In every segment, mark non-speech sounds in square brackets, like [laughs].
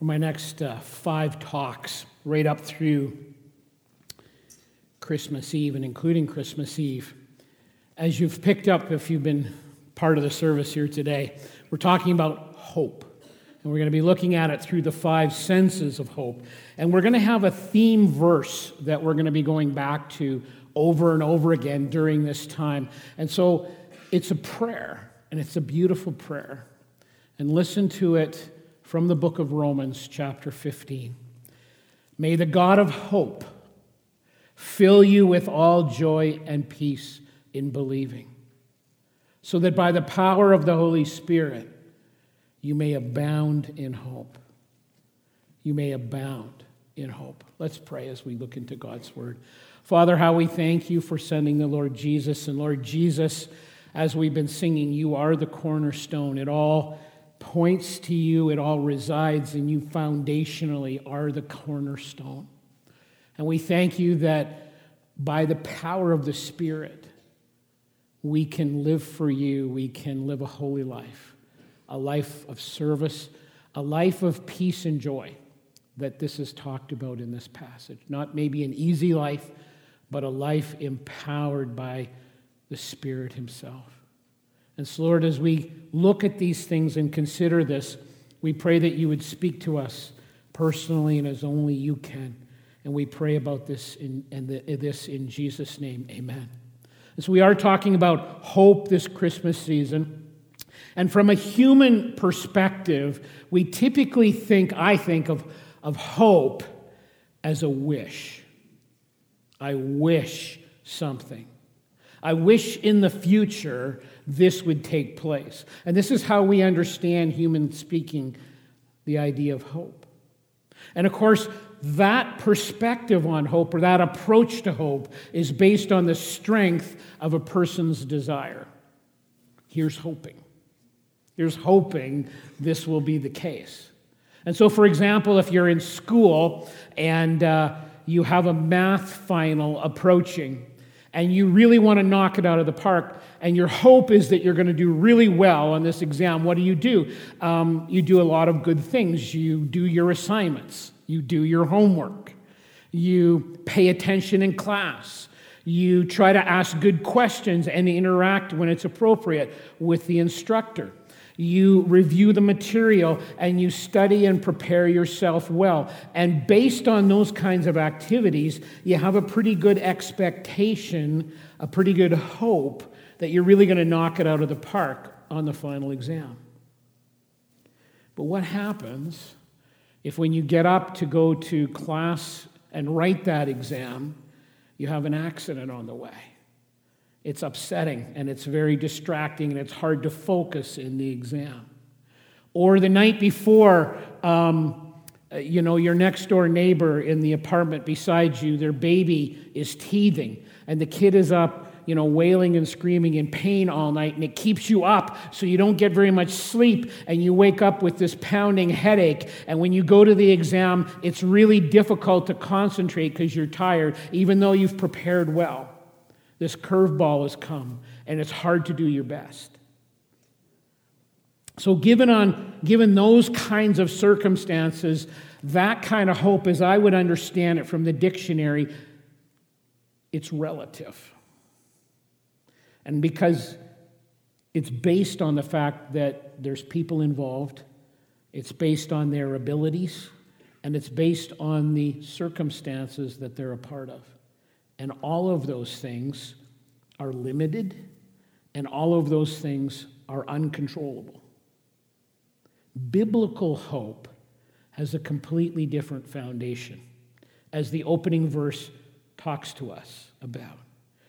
for my next uh, five talks, right up through Christmas Eve and including Christmas Eve. As you've picked up, if you've been part of the service here today, we're talking about hope. And we're going to be looking at it through the five senses of hope. And we're going to have a theme verse that we're going to be going back to over and over again during this time. And so it's a prayer, and it's a beautiful prayer. And listen to it from the book of Romans, chapter 15. May the God of hope fill you with all joy and peace in believing, so that by the power of the Holy Spirit, you may abound in hope. You may abound in hope. Let's pray as we look into God's word. Father, how we thank you for sending the Lord Jesus. And Lord Jesus, as we've been singing, you are the cornerstone. It all points to you, it all resides in you foundationally, are the cornerstone. And we thank you that by the power of the Spirit, we can live for you, we can live a holy life a life of service, a life of peace and joy that this is talked about in this passage. Not maybe an easy life, but a life empowered by the Spirit Himself. And so, Lord, as we look at these things and consider this, we pray that you would speak to us personally and as only you can. And we pray about this in, this in Jesus' name. Amen. And so we are talking about hope this Christmas season. And from a human perspective, we typically think, I think, of, of hope as a wish. I wish something. I wish in the future this would take place. And this is how we understand, human speaking, the idea of hope. And of course, that perspective on hope or that approach to hope is based on the strength of a person's desire. Here's hoping. Here's hoping this will be the case. And so, for example, if you're in school and uh, you have a math final approaching, and you really want to knock it out of the park, and your hope is that you're going to do really well on this exam, what do you do? Um, you do a lot of good things. You do your assignments, you do your homework, you pay attention in class, you try to ask good questions and interact when it's appropriate with the instructor. You review the material and you study and prepare yourself well. And based on those kinds of activities, you have a pretty good expectation, a pretty good hope that you're really going to knock it out of the park on the final exam. But what happens if, when you get up to go to class and write that exam, you have an accident on the way? It's upsetting and it's very distracting and it's hard to focus in the exam. Or the night before, um, uh, you know, your next door neighbor in the apartment beside you, their baby is teething, and the kid is up, you know, wailing and screaming in pain all night, and it keeps you up so you don't get very much sleep, and you wake up with this pounding headache. And when you go to the exam, it's really difficult to concentrate because you're tired, even though you've prepared well. This curveball has come, and it's hard to do your best. So, given, on, given those kinds of circumstances, that kind of hope, as I would understand it from the dictionary, it's relative. And because it's based on the fact that there's people involved, it's based on their abilities, and it's based on the circumstances that they're a part of. And all of those things are limited, and all of those things are uncontrollable. Biblical hope has a completely different foundation, as the opening verse talks to us about.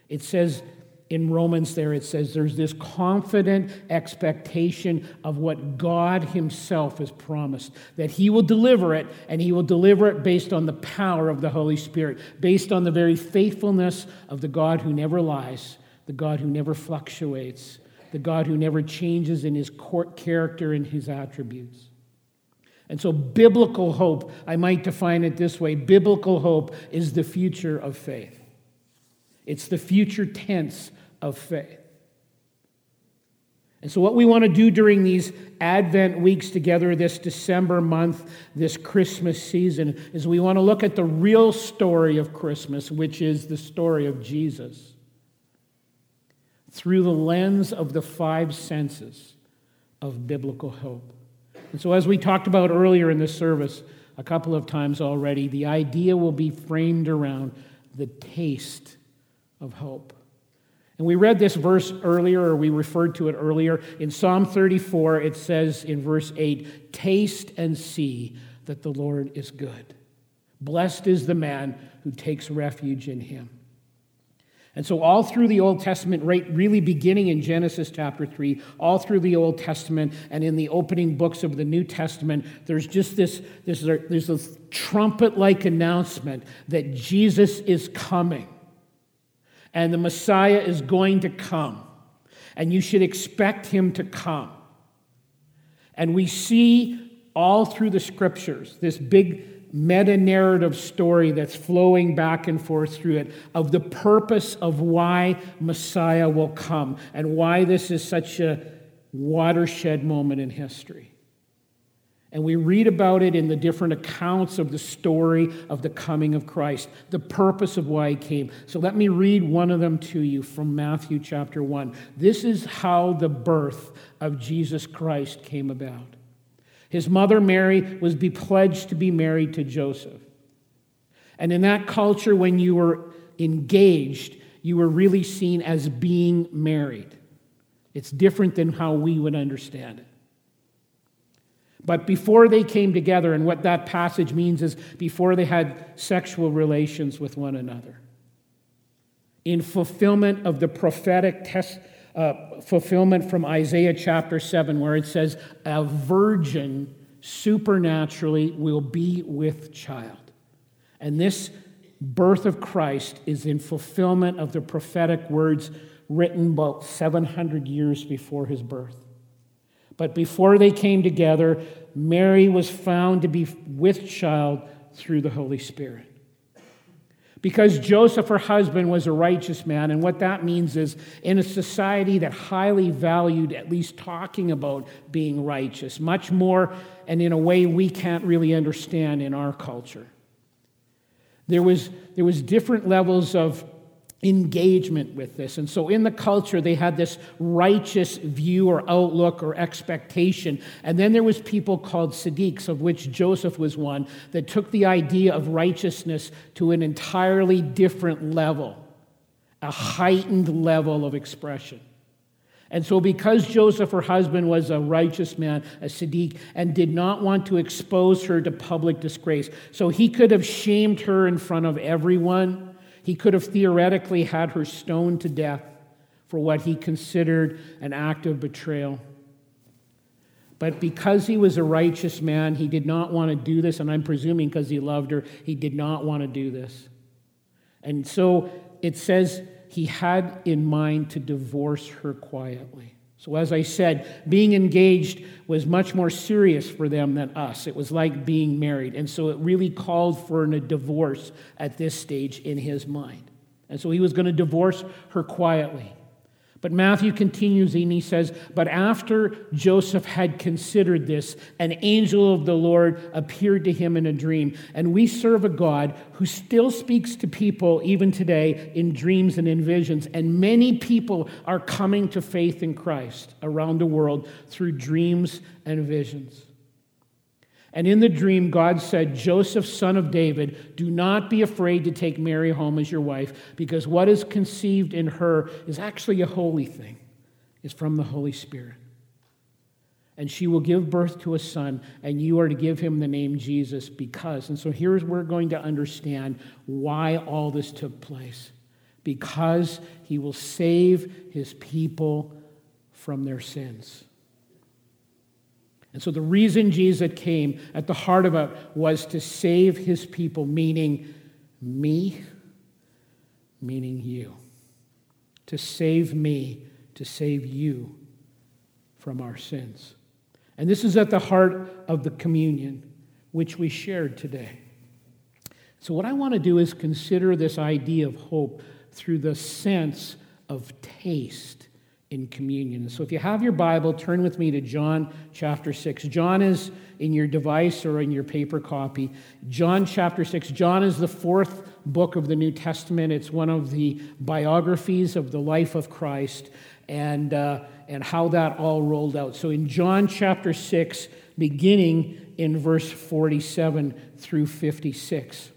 It says in Romans, there it says there's this confident expectation of what God Himself has promised, that He will deliver it, and He will deliver it based on the power of the Holy Spirit, based on the very faithfulness of the God who never lies, the God who never fluctuates, the God who never changes in His character and His attributes. And so, biblical hope, I might define it this way biblical hope is the future of faith. It's the future tense of faith. And so, what we want to do during these Advent weeks together, this December month, this Christmas season, is we want to look at the real story of Christmas, which is the story of Jesus, through the lens of the five senses of biblical hope. And so, as we talked about earlier in this service a couple of times already, the idea will be framed around the taste of hope. And we read this verse earlier, or we referred to it earlier. In Psalm 34, it says in verse 8, Taste and see that the Lord is good. Blessed is the man who takes refuge in him. And so, all through the Old Testament, right, really beginning in Genesis chapter 3, all through the Old Testament and in the opening books of the New Testament, there's just this, this there's this trumpet like announcement that Jesus is coming and the Messiah is going to come, and you should expect him to come. And we see all through the scriptures this big meta narrative story that's flowing back and forth through it of the purpose of why Messiah will come and why this is such a watershed moment in history. And we read about it in the different accounts of the story of the coming of Christ, the purpose of why he came. So let me read one of them to you from Matthew chapter 1. This is how the birth of Jesus Christ came about. His mother Mary was be pledged to be married to Joseph. And in that culture, when you were engaged, you were really seen as being married. It's different than how we would understand it. But before they came together, and what that passage means is before they had sexual relations with one another, in fulfillment of the prophetic test, uh, fulfillment from Isaiah chapter 7, where it says, A virgin supernaturally will be with child. And this birth of Christ is in fulfillment of the prophetic words written about 700 years before his birth. But before they came together, Mary was found to be with child through the Holy Spirit. Because Joseph, her husband, was a righteous man. And what that means is in a society that highly valued at least talking about being righteous, much more and in a way we can't really understand in our culture. There was, there was different levels of engagement with this. And so in the culture, they had this righteous view or outlook or expectation. And then there was people called Siddiqs, of which Joseph was one, that took the idea of righteousness to an entirely different level, a heightened level of expression. And so, because Joseph, her husband, was a righteous man, a Siddiq, and did not want to expose her to public disgrace, so he could have shamed her in front of everyone he could have theoretically had her stoned to death for what he considered an act of betrayal. But because he was a righteous man, he did not want to do this, and I'm presuming because he loved her, he did not want to do this. And so it says he had in mind to divorce her quietly. So, as I said, being engaged was much more serious for them than us. It was like being married. And so it really called for a divorce at this stage in his mind. And so he was going to divorce her quietly. But Matthew continues and he says, But after Joseph had considered this, an angel of the Lord appeared to him in a dream. And we serve a God who still speaks to people even today in dreams and in visions. And many people are coming to faith in Christ around the world through dreams and visions. And in the dream, God said, Joseph, son of David, do not be afraid to take Mary home as your wife, because what is conceived in her is actually a holy thing, it's from the Holy Spirit. And she will give birth to a son, and you are to give him the name Jesus because. And so here's where we're going to understand why all this took place. Because he will save his people from their sins. And so the reason Jesus came at the heart of it was to save his people, meaning me, meaning you. To save me, to save you from our sins. And this is at the heart of the communion which we shared today. So, what I want to do is consider this idea of hope through the sense of taste in communion. So if you have your Bible, turn with me to John chapter 6. John is in your device or in your paper copy. John chapter 6. John is the fourth book of the New Testament. It's one of the biographies of the life of Christ and, uh, and how that all rolled out. So in John chapter 6, beginning in verse 47 through 56.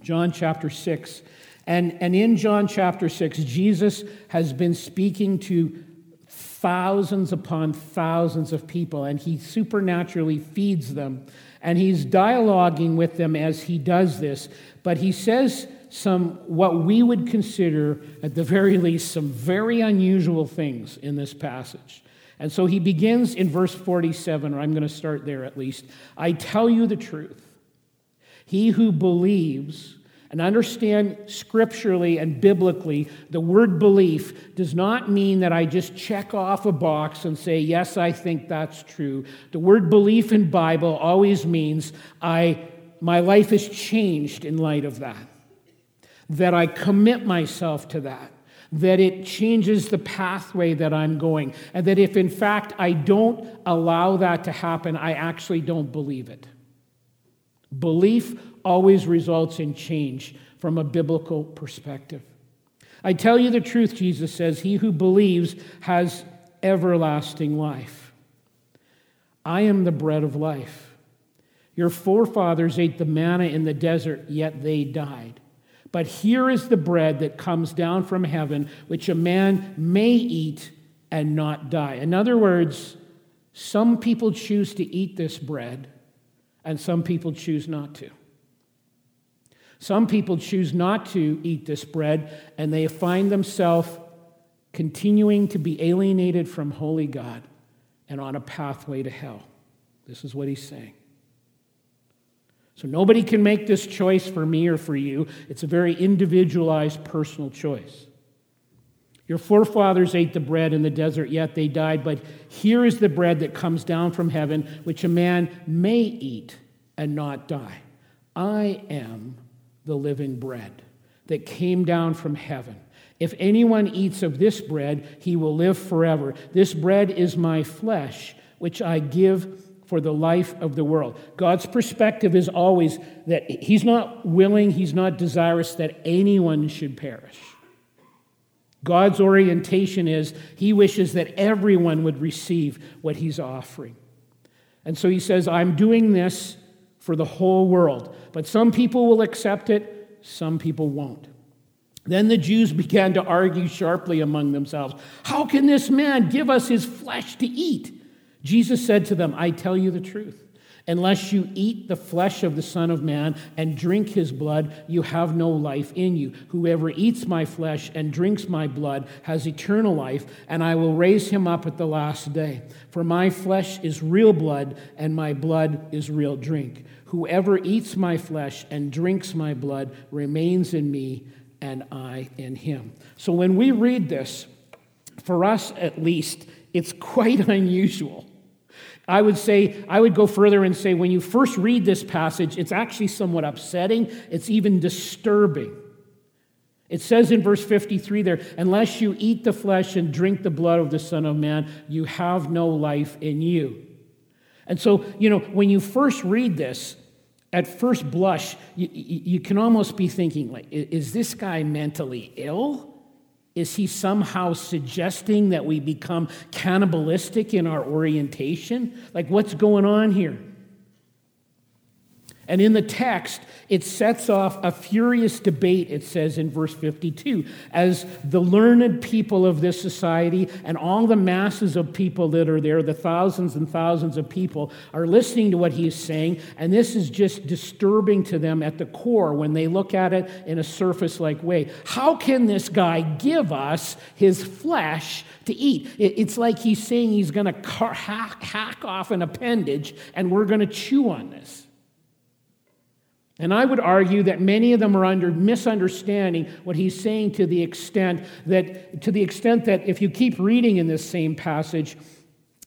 John chapter 6 and, and in John chapter 6, Jesus has been speaking to thousands upon thousands of people, and he supernaturally feeds them. And he's dialoguing with them as he does this. But he says some, what we would consider, at the very least, some very unusual things in this passage. And so he begins in verse 47, or I'm going to start there at least. I tell you the truth. He who believes and understand scripturally and biblically, the word belief does not mean that I just check off a box and say, yes, I think that's true. The word belief in Bible always means I, my life is changed in light of that, that I commit myself to that. That it changes the pathway that I'm going. And that if in fact I don't allow that to happen, I actually don't believe it. Belief always results in change from a biblical perspective. I tell you the truth, Jesus says, he who believes has everlasting life. I am the bread of life. Your forefathers ate the manna in the desert, yet they died. But here is the bread that comes down from heaven, which a man may eat and not die. In other words, some people choose to eat this bread, and some people choose not to. Some people choose not to eat this bread, and they find themselves continuing to be alienated from holy God and on a pathway to hell. This is what he's saying. So nobody can make this choice for me or for you. It's a very individualized personal choice. Your forefathers ate the bread in the desert, yet they died. But here is the bread that comes down from heaven, which a man may eat and not die. I am the living bread that came down from heaven. If anyone eats of this bread, he will live forever. This bread is my flesh, which I give for the life of the world. God's perspective is always that He's not willing, He's not desirous that anyone should perish. God's orientation is He wishes that everyone would receive what He's offering. And so He says, I'm doing this for the whole world. But some people will accept it, some people won't. Then the Jews began to argue sharply among themselves How can this man give us his flesh to eat? Jesus said to them, I tell you the truth. Unless you eat the flesh of the Son of Man and drink his blood, you have no life in you. Whoever eats my flesh and drinks my blood has eternal life, and I will raise him up at the last day. For my flesh is real blood, and my blood is real drink. Whoever eats my flesh and drinks my blood remains in me, and I in him. So when we read this, for us at least, it's quite [laughs] unusual I would say, I would go further and say, when you first read this passage, it's actually somewhat upsetting. It's even disturbing. It says in verse 53 there, unless you eat the flesh and drink the blood of the Son of Man, you have no life in you. And so, you know, when you first read this, at first blush, you, you can almost be thinking, like, is this guy mentally ill? Is he somehow suggesting that we become cannibalistic in our orientation? Like, what's going on here? And in the text, it sets off a furious debate, it says in verse 52, as the learned people of this society and all the masses of people that are there, the thousands and thousands of people, are listening to what he's saying, and this is just disturbing to them at the core when they look at it in a surface like way. How can this guy give us his flesh to eat? It's like he's saying he's going to hack off an appendage and we're going to chew on this. And I would argue that many of them are under misunderstanding what he's saying to the extent that to the extent that if you keep reading in this same passage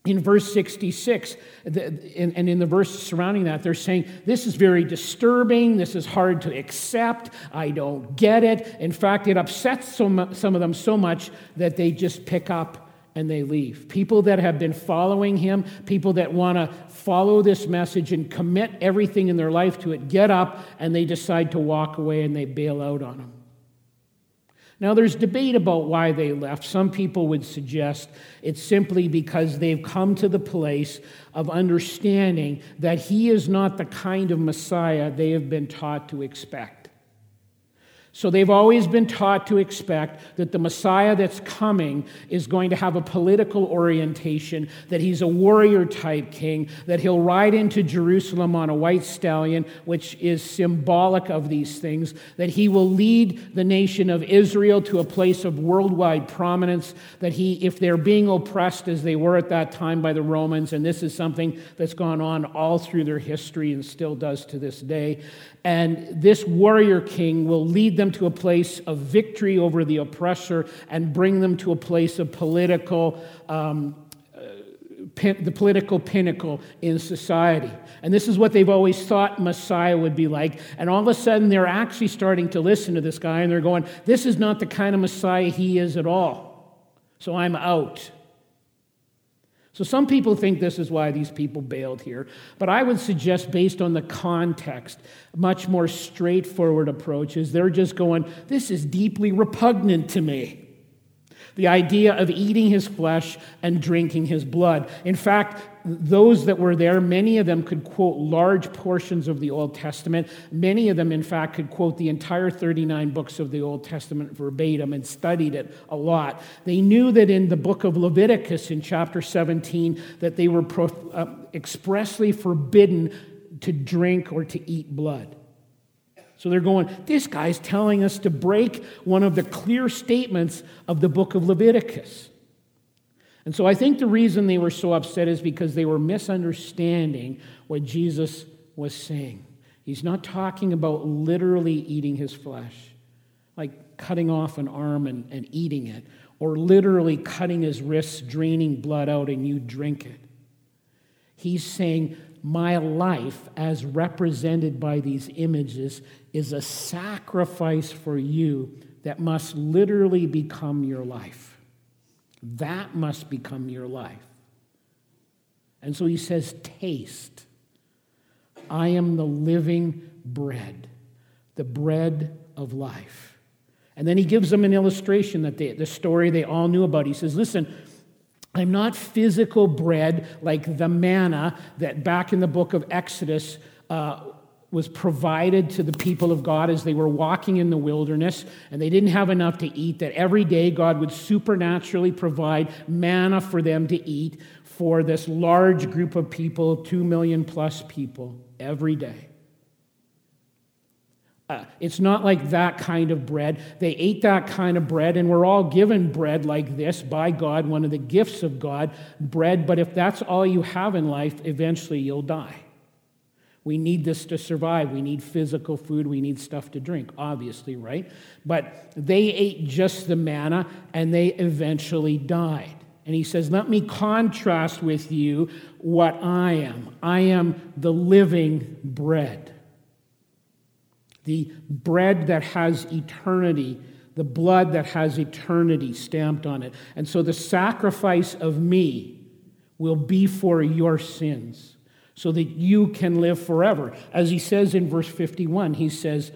in verse 66 and in the verse surrounding that they're saying this is very disturbing. This is hard to accept. I don't get it. In fact it upsets some of them so much that they just pick up and they leave. People that have been following him, people that want to follow this message and commit everything in their life to it, get up and they decide to walk away and they bail out on him. Now, there's debate about why they left. Some people would suggest it's simply because they've come to the place of understanding that he is not the kind of Messiah they have been taught to expect. So they've always been taught to expect that the Messiah that's coming is going to have a political orientation, that he's a warrior type king, that he'll ride into Jerusalem on a white stallion, which is symbolic of these things, that he will lead the nation of Israel to a place of worldwide prominence, that he, if they're being oppressed as they were at that time by the Romans, and this is something that's gone on all through their history and still does to this day, and this warrior king will lead them to a place of victory over the oppressor and bring them to a place of political, um, uh, pin, the political pinnacle in society. And this is what they've always thought Messiah would be like. And all of a sudden, they're actually starting to listen to this guy and they're going, This is not the kind of Messiah he is at all. So I'm out. So some people think this is why these people bailed here, but I would suggest, based on the context, much more straightforward approach is they're just going, This is deeply repugnant to me the idea of eating his flesh and drinking his blood. In fact, those that were there, many of them could quote large portions of the Old Testament. Many of them, in fact, could quote the entire 39 books of the Old Testament verbatim and studied it a lot. They knew that in the book of Leviticus, in chapter 17, that they were uh, expressly forbidden to drink or to eat blood. So they're going, this guy's telling us to break one of the clear statements of the book of Leviticus. And so I think the reason they were so upset is because they were misunderstanding what Jesus was saying. He's not talking about literally eating his flesh, like cutting off an arm and, and eating it, or literally cutting his wrists, draining blood out, and you drink it. He's saying, My life, as represented by these images, is a sacrifice for you that must literally become your life. That must become your life. And so he says, Taste. I am the living bread, the bread of life. And then he gives them an illustration that they, the story they all knew about. He says, Listen, I'm not physical bread like the manna that back in the book of Exodus uh, was provided to the people of God as they were walking in the wilderness and they didn't have enough to eat, that every day God would supernaturally provide manna for them to eat for this large group of people, two million plus people, every day. Uh, it's not like that kind of bread. They ate that kind of bread, and we're all given bread like this by God, one of the gifts of God, bread. But if that's all you have in life, eventually you'll die. We need this to survive. We need physical food. We need stuff to drink, obviously, right? But they ate just the manna and they eventually died. And he says, Let me contrast with you what I am. I am the living bread, the bread that has eternity, the blood that has eternity stamped on it. And so the sacrifice of me will be for your sins so that you can live forever. As he says in verse 51, he says,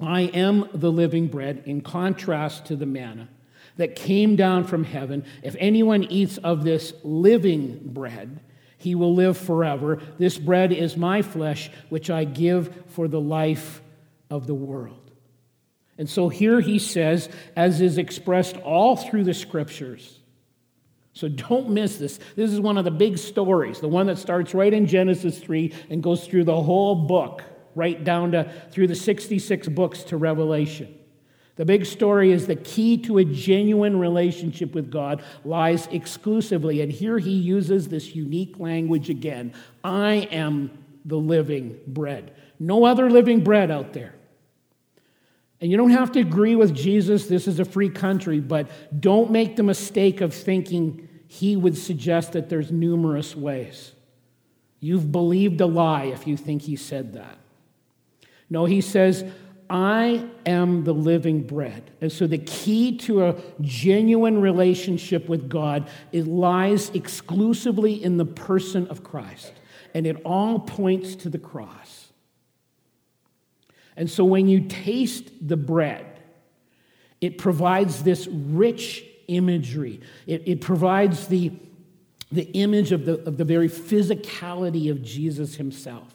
I am the living bread, in contrast to the manna that came down from heaven. If anyone eats of this living bread, he will live forever. This bread is my flesh, which I give for the life of the world. And so here he says, as is expressed all through the scriptures, so don't miss this. This is one of the big stories, the one that starts right in Genesis 3 and goes through the whole book, right down to through the 66 books to Revelation. The big story is the key to a genuine relationship with God lies exclusively, and here he uses this unique language again I am the living bread. No other living bread out there. And you don't have to agree with Jesus, this is a free country, but don't make the mistake of thinking he would suggest that there's numerous ways. You've believed a lie if you think he said that. No, he says, I am the living bread. And so the key to a genuine relationship with God it lies exclusively in the person of Christ. And it all points to the cross. And so when you taste the bread, it provides this rich imagery. It, it provides the, the image of the, of the very physicality of Jesus himself.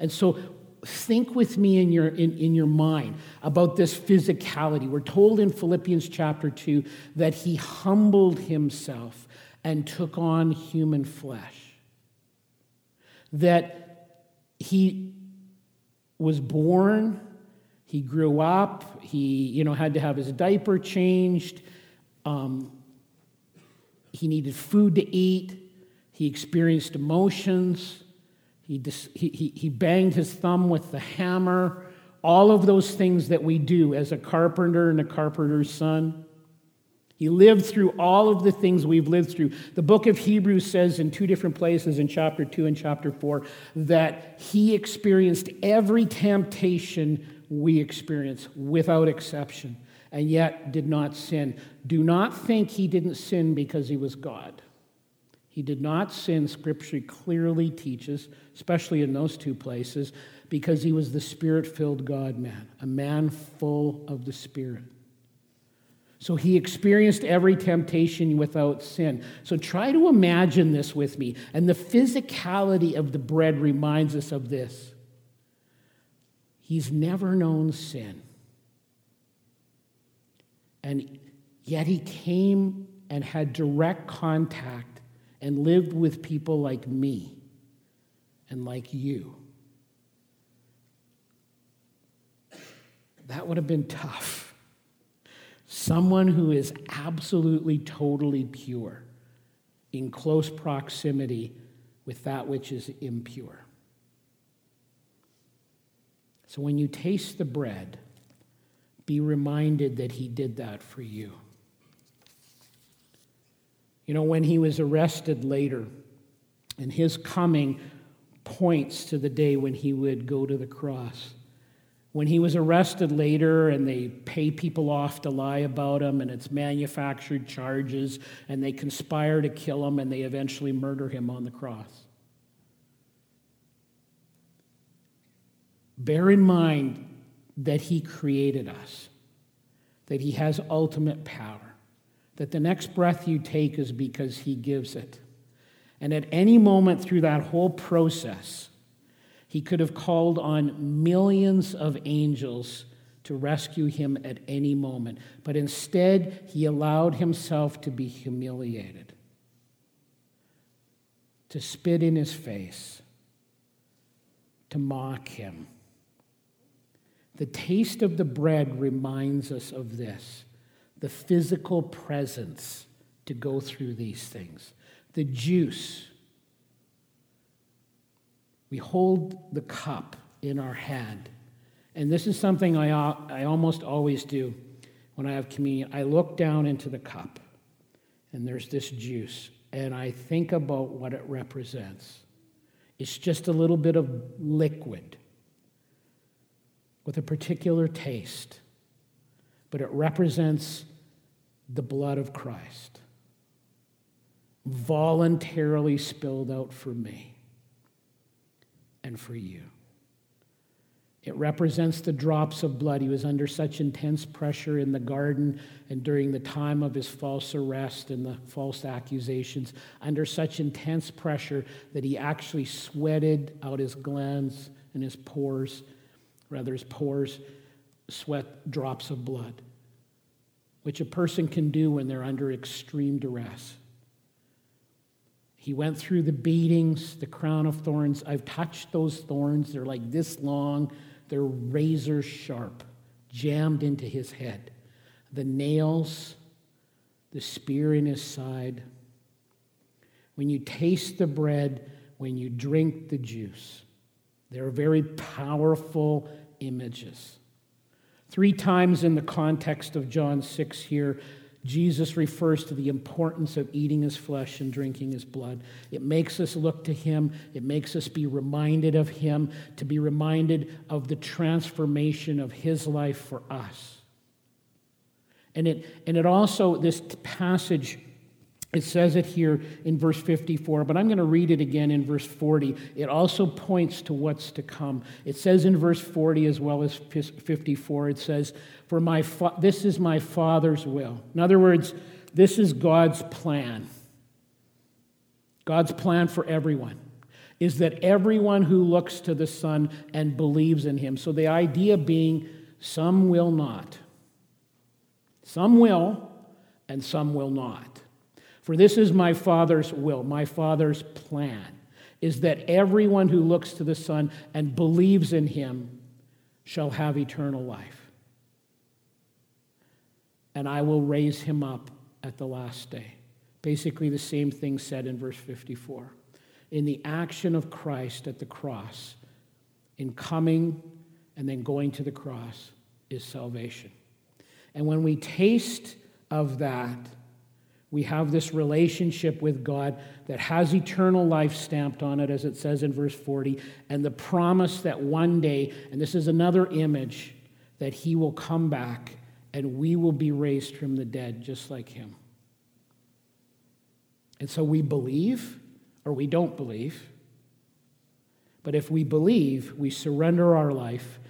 And so think with me in your, in, in your mind about this physicality. We're told in Philippians chapter 2 that he humbled himself and took on human flesh. That he was born, he grew up, he you know, had to have his diaper changed, um, he needed food to eat, he experienced emotions. He, he, he banged his thumb with the hammer, all of those things that we do as a carpenter and a carpenter's son. He lived through all of the things we've lived through. The book of Hebrews says in two different places, in chapter 2 and chapter 4, that he experienced every temptation we experience without exception, and yet did not sin. Do not think he didn't sin because he was God. He did not sin, Scripture clearly teaches, especially in those two places, because he was the spirit filled God man, a man full of the Spirit. So he experienced every temptation without sin. So try to imagine this with me. And the physicality of the bread reminds us of this. He's never known sin. And yet he came and had direct contact and lived with people like me and like you. That would have been tough. Someone who is absolutely, totally pure in close proximity with that which is impure. So when you taste the bread, be reminded that he did that for you. You know, when he was arrested later, and his coming points to the day when he would go to the cross. When he was arrested later and they pay people off to lie about him and it's manufactured charges and they conspire to kill him and they eventually murder him on the cross. Bear in mind that he created us, that he has ultimate power that the next breath you take is because He gives it. And at any moment through that whole process, He could have called on millions of angels to rescue him at any moment. But instead, He allowed Himself to be humiliated, to spit in His face, to mock Him. The taste of the bread reminds us of this the physical presence to go through these things. The juice. We hold the cup in our hand. And this is something I, I almost always do when I have communion. I look down into the cup, and there's this juice, and I think about what it represents. It's just a little bit of liquid with a particular taste, but it represents the blood of Christ, voluntarily spilled out for me and for you. It represents the drops of blood. He was under such intense pressure in the garden and during the time of his false arrest and the false accusations, under such intense pressure that he actually sweated out his glands and his pores, rather, his pores sweat drops of blood which a person can do when they're under extreme duress. He went through the beatings, the crown of thorns. I've touched those thorns. They're like this long, they're razor sharp, jammed into his head. The nails, the spear in his side. When you taste the bread, when you drink the juice, they're very powerful images. Three times in the context of John 6 here, Jesus refers to the importance of eating his flesh and drinking his blood. It makes us look to him, it makes us be reminded of him, to be reminded of the transformation of his life for us. And it, and it also, this passage it says it here in verse 54, but I'm going to read it again in verse 40. It also points to what's to come. It says in verse 40 as well as 54, it says, For my fa- this is my Father's will. In other words, this is God's plan. God's plan for everyone is that everyone who looks to the Son and believes in him. So the idea being, some will not. Some will, and some will not. For this is my Father's will, my Father's plan, is that everyone who looks to the Son and believes in him shall have eternal life. And I will raise him up at the last day. Basically, the same thing said in verse 54. In the action of Christ at the cross, in coming and then going to the cross, is salvation. And when we taste of that, we have this relationship with God that has eternal life stamped on it, as it says in verse 40, and the promise that one day, and this is another image, that He will come back and we will be raised from the dead just like Him. And so we believe or we don't believe. But if we believe, we surrender our life,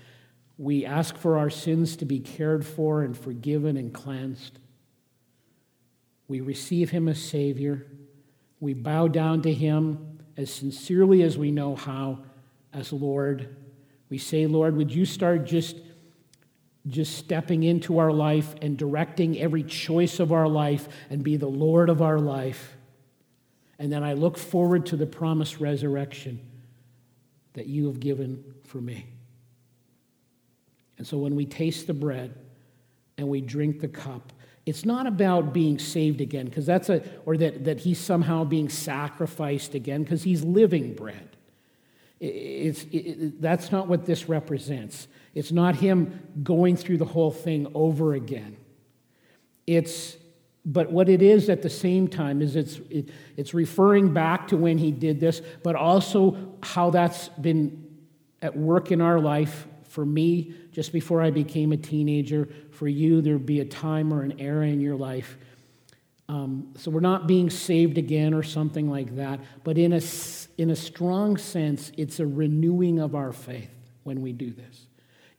we ask for our sins to be cared for and forgiven and cleansed. We receive him as Savior. We bow down to him as sincerely as we know how, as Lord. We say, Lord, would you start just, just stepping into our life and directing every choice of our life and be the Lord of our life? And then I look forward to the promised resurrection that you have given for me. And so when we taste the bread and we drink the cup, it's not about being saved again, because that's a, or that, that he's somehow being sacrificed again, because he's living bread. It's, it, that's not what this represents. It's not him going through the whole thing over again. It's, but what it is at the same time is it's, it, it's referring back to when he did this, but also how that's been at work in our life for me, just before I became a teenager, for you, there'd be a time or an era in your life. Um, so we're not being saved again or something like that, but in a, in a strong sense, it's a renewing of our faith when we do this.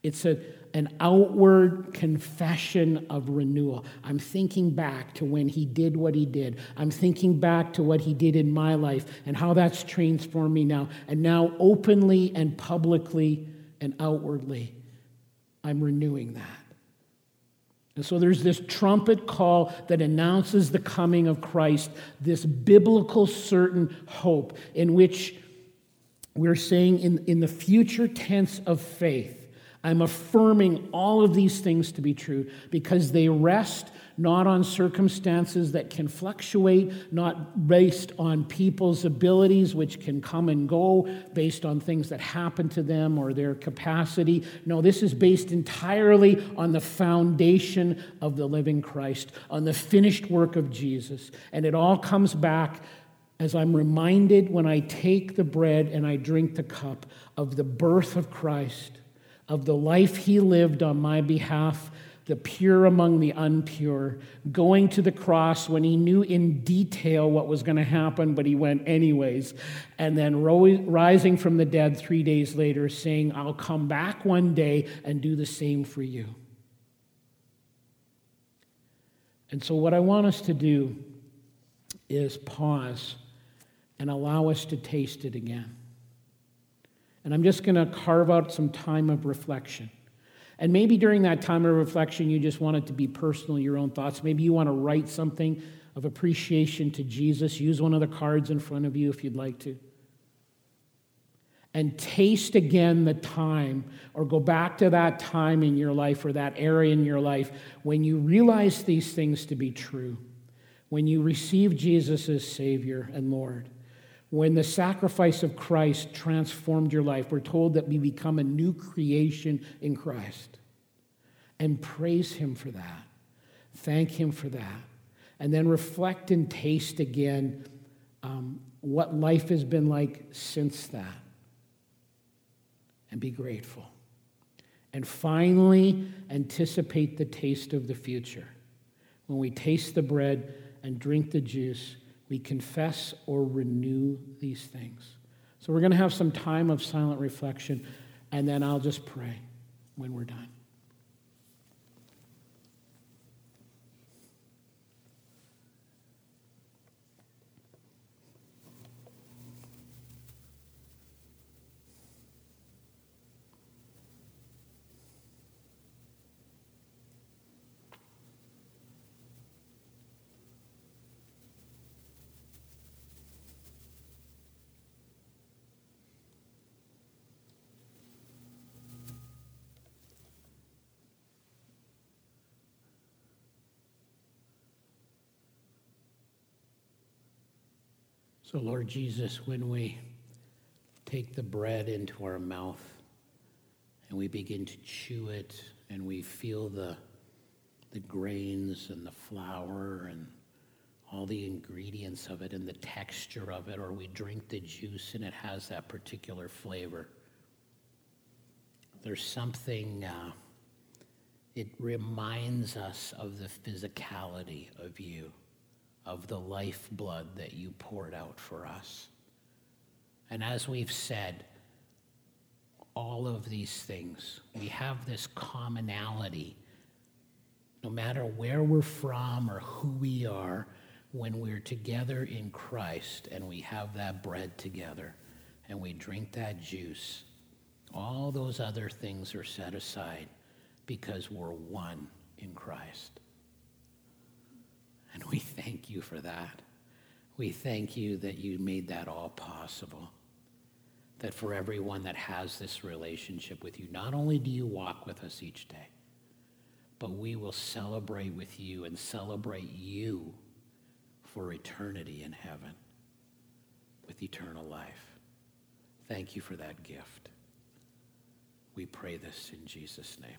It's a, an outward confession of renewal. I'm thinking back to when he did what he did. I'm thinking back to what he did in my life and how that's transformed me now. And now, openly and publicly, and outwardly, I'm renewing that. And so there's this trumpet call that announces the coming of Christ, this biblical certain hope in which we're saying in, in the future tense of faith, I'm affirming all of these things to be true because they rest not on circumstances that can fluctuate, not based on people's abilities, which can come and go based on things that happen to them or their capacity. No, this is based entirely on the foundation of the living Christ, on the finished work of Jesus. And it all comes back as I'm reminded when I take the bread and I drink the cup of the birth of Christ, of the life he lived on my behalf the pure among the unpure, going to the cross when he knew in detail what was going to happen, but he went anyways, and then rising from the dead three days later, saying, I'll come back one day and do the same for you. And so, what I want us to do is pause and allow us to taste it again. And I'm just going to carve out some time of reflection. And maybe during that time of reflection, you just want it to be personal, your own thoughts. Maybe you want to write something of appreciation to Jesus. Use one of the cards in front of you if you'd like to. And taste again the time, or go back to that time in your life or that area in your life when you realize these things to be true, when you receive Jesus as Savior and Lord when the sacrifice of Christ transformed your life. We're told that we become a new creation in Christ. And praise Him for that. Thank Him for that. And then reflect and taste again um, what life has been like since that. And be grateful. And finally, anticipate the taste of the future. When we taste the bread and drink the juice, we confess or renew these things. So we're going to have some time of silent reflection, and then I'll just pray when we're done. So, Lord Jesus, when we take the bread into our mouth and we begin to chew it and we feel the, the grains and the flour and all the ingredients of it and the texture of it, or we drink the juice and it has that particular flavor. There's something, uh, it reminds us of the physicality of you of the lifeblood that you poured out for us. And as we've said, all of these things, we have this commonality. No matter where we're from or who we are, when we're together in Christ and we have that bread together and we drink that juice, all those other things are set aside because we're one in Christ. And we thank you for that. We thank you that you made that all possible. That for everyone that has this relationship with you, not only do you walk with us each day, but we will celebrate with you and celebrate you for eternity in heaven with eternal life. Thank you for that gift. We pray this in Jesus' name.